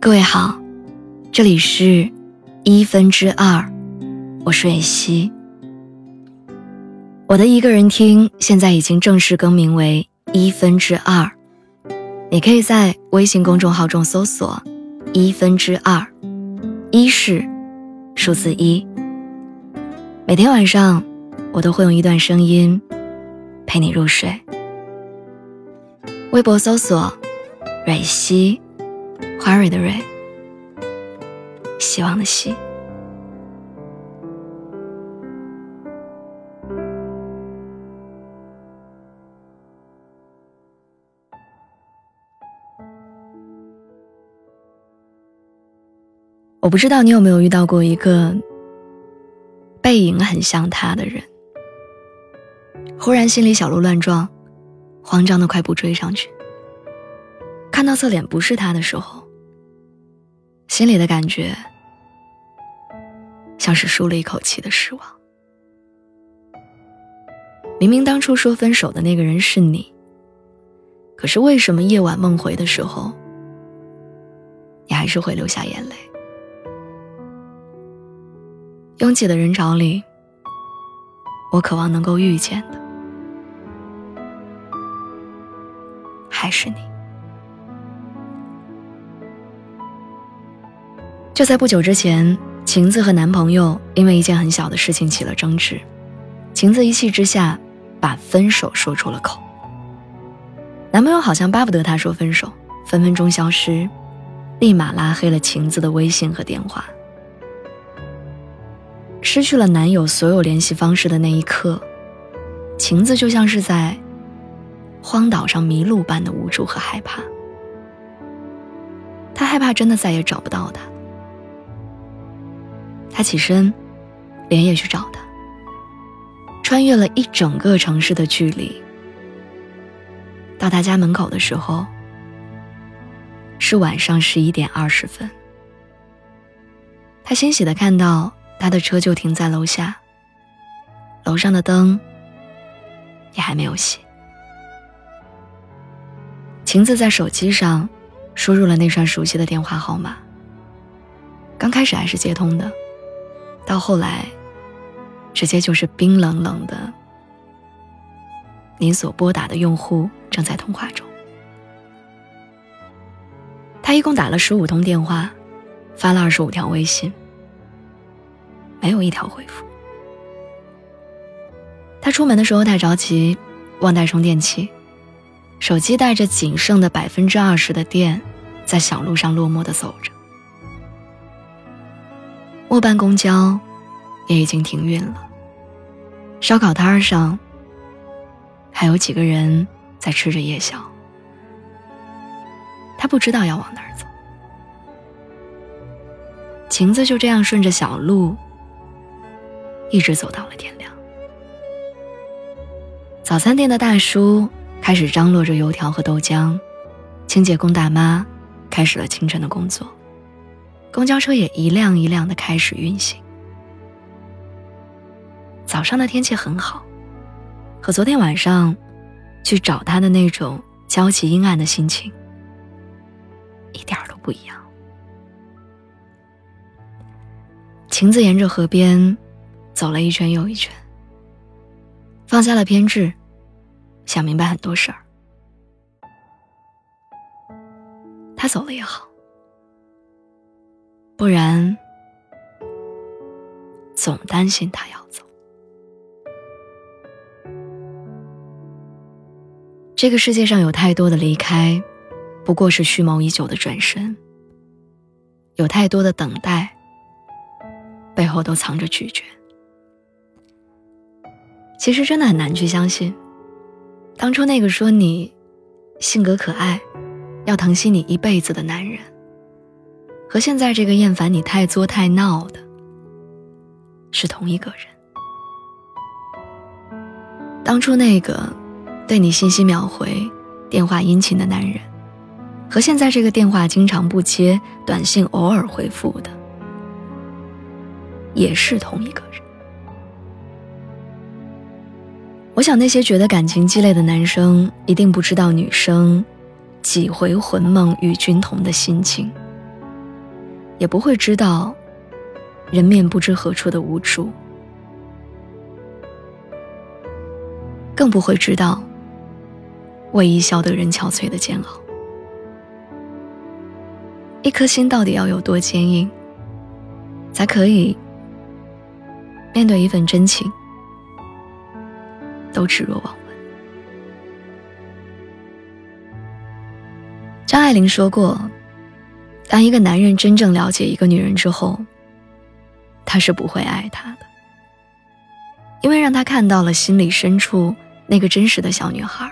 各位好，这里是一分之二，我是蕊希。我的一个人听现在已经正式更名为一分之二，你可以在微信公众号中搜索“一分之二”，一是数字一。每天晚上，我都会用一段声音陪你入睡。微博搜索“蕊希”。花蕊的蕊，希望的希。我不知道你有没有遇到过一个背影很像他的人，忽然心里小鹿乱撞，慌张的快步追上去，看到侧脸不是他的时候。心里的感觉，像是舒了一口气的失望。明明当初说分手的那个人是你，可是为什么夜晚梦回的时候，你还是会流下眼泪？拥挤的人潮里，我渴望能够遇见的，还是你。就在不久之前，晴子和男朋友因为一件很小的事情起了争执，晴子一气之下把分手说出了口。男朋友好像巴不得她说分手，分分钟消失，立马拉黑了晴子的微信和电话。失去了男友所有联系方式的那一刻，晴子就像是在荒岛上迷路般的无助和害怕。她害怕真的再也找不到他。他起身，连夜去找他。穿越了一整个城市的距离，到他家门口的时候，是晚上十一点二十分。他欣喜的看到他的车就停在楼下，楼上的灯也还没有熄。晴子在手机上输入了那串熟悉的电话号码，刚开始还是接通的。到后来，直接就是冰冷冷的。您所拨打的用户正在通话中。他一共打了十五通电话，发了二十五条微信，没有一条回复。他出门的时候太着急，忘带充电器，手机带着仅剩的百分之二十的电，在小路上落寞的走着。末班公交也已经停运了，烧烤摊上还有几个人在吃着夜宵。他不知道要往哪儿走，晴子就这样顺着小路一直走到了天亮。早餐店的大叔开始张罗着油条和豆浆，清洁工大妈开始了清晨的工作。公交车也一辆一辆的开始运行。早上的天气很好，和昨天晚上去找他的那种焦急阴暗的心情一点都不一样。晴子沿着河边走了一圈又一圈，放下了偏执，想明白很多事儿。他走了也好。不然，总担心他要走。这个世界上有太多的离开，不过是蓄谋已久的转身；有太多的等待，背后都藏着拒绝。其实真的很难去相信，当初那个说你性格可爱，要疼惜你一辈子的男人。和现在这个厌烦你太作太闹的，是同一个人。当初那个对你信息秒回、电话殷勤的男人，和现在这个电话经常不接、短信偶尔回复的，也是同一个人。我想那些觉得感情鸡肋的男生，一定不知道女生几回魂梦与君同的心情。也不会知道人面不知何处的无助，更不会知道为伊消得人憔悴的煎熬。一颗心到底要有多坚硬，才可以面对一份真情都置若罔闻？张爱玲说过。当一个男人真正了解一个女人之后，他是不会爱她的，因为让他看到了心里深处那个真实的小女孩。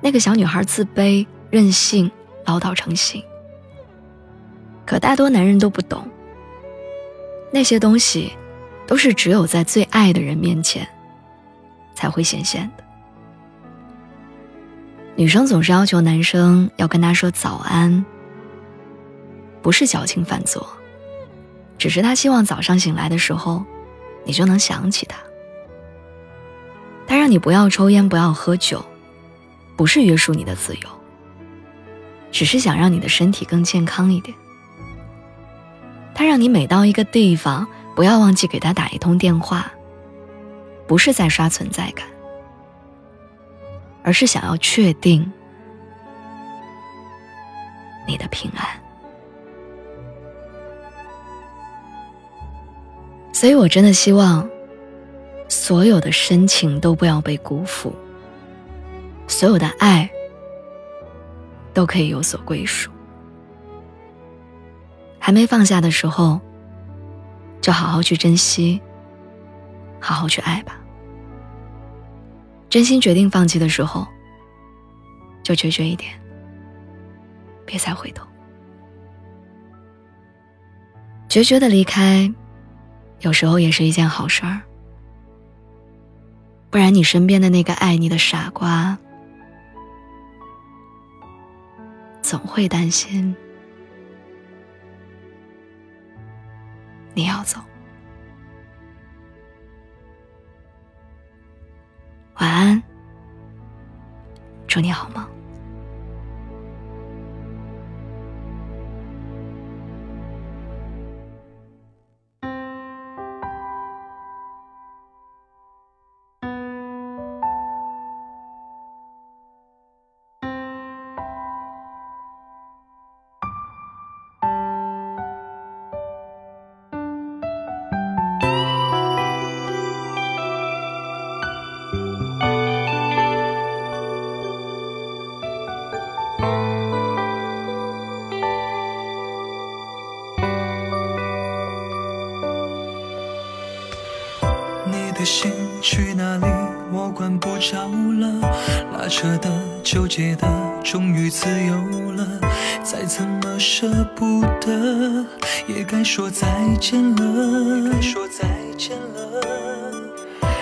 那个小女孩自卑、任性、唠叨成性，可大多男人都不懂，那些东西都是只有在最爱的人面前才会显现的。女生总是要求男生要跟她说早安。不是矫情犯作，只是他希望早上醒来的时候，你就能想起他。他让你不要抽烟，不要喝酒，不是约束你的自由，只是想让你的身体更健康一点。他让你每到一个地方，不要忘记给他打一通电话，不是在刷存在感，而是想要确定你的平安。所以，我真的希望，所有的深情都不要被辜负，所有的爱都可以有所归属。还没放下的时候，就好好去珍惜，好好去爱吧。真心决定放弃的时候，就决绝一点，别再回头，决绝的离开。有时候也是一件好事儿，不然你身边的那个爱你的傻瓜，总会担心你要走。晚安，祝你好梦。心去哪里？我管不着了。拉扯的、纠结的，终于自由了。再怎么舍不得，也该说再见了。该说再见了。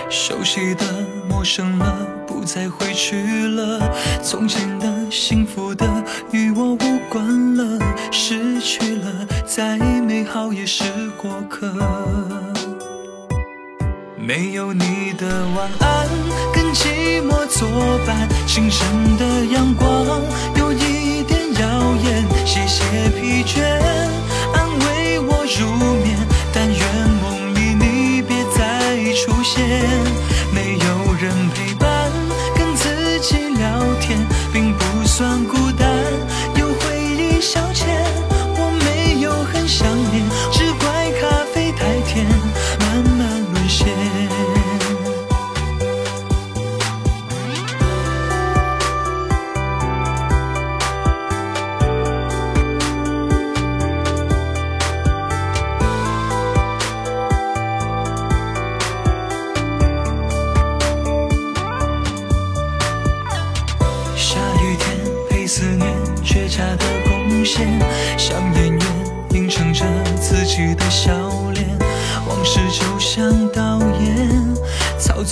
熟悉的、陌生了，不再回去了。从前的、幸福的，与我无关了。失去了，再美好也是过客。没有你的晚安，跟寂寞作伴。清晨的阳光有一点耀眼，谢谢疲倦，安慰我入眠。但愿梦里你别再出现。没有人陪伴，跟自己聊天，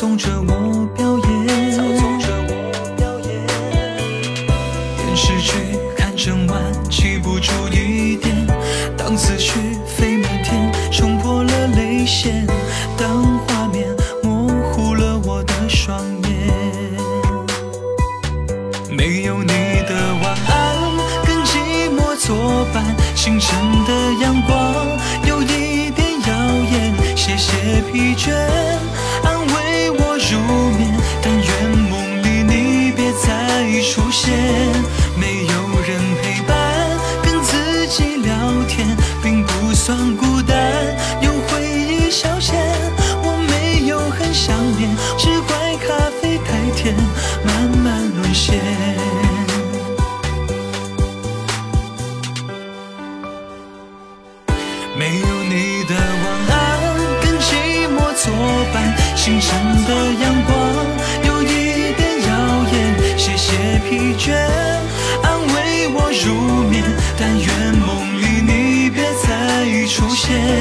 纵着我表演。操纵着我表演。电视剧看整晚记不住一点，当思绪飞满天，冲破了泪腺，当画面模糊了我的双眼，没有你的晚安。跟寂寞作伴。清晨的阳光有一点耀眼，谢谢疲倦，慢慢沦陷。没有你的晚安，跟寂寞作伴。清晨的阳光有一点耀眼，谢谢疲倦，安慰我入眠。但愿梦里你别再出现。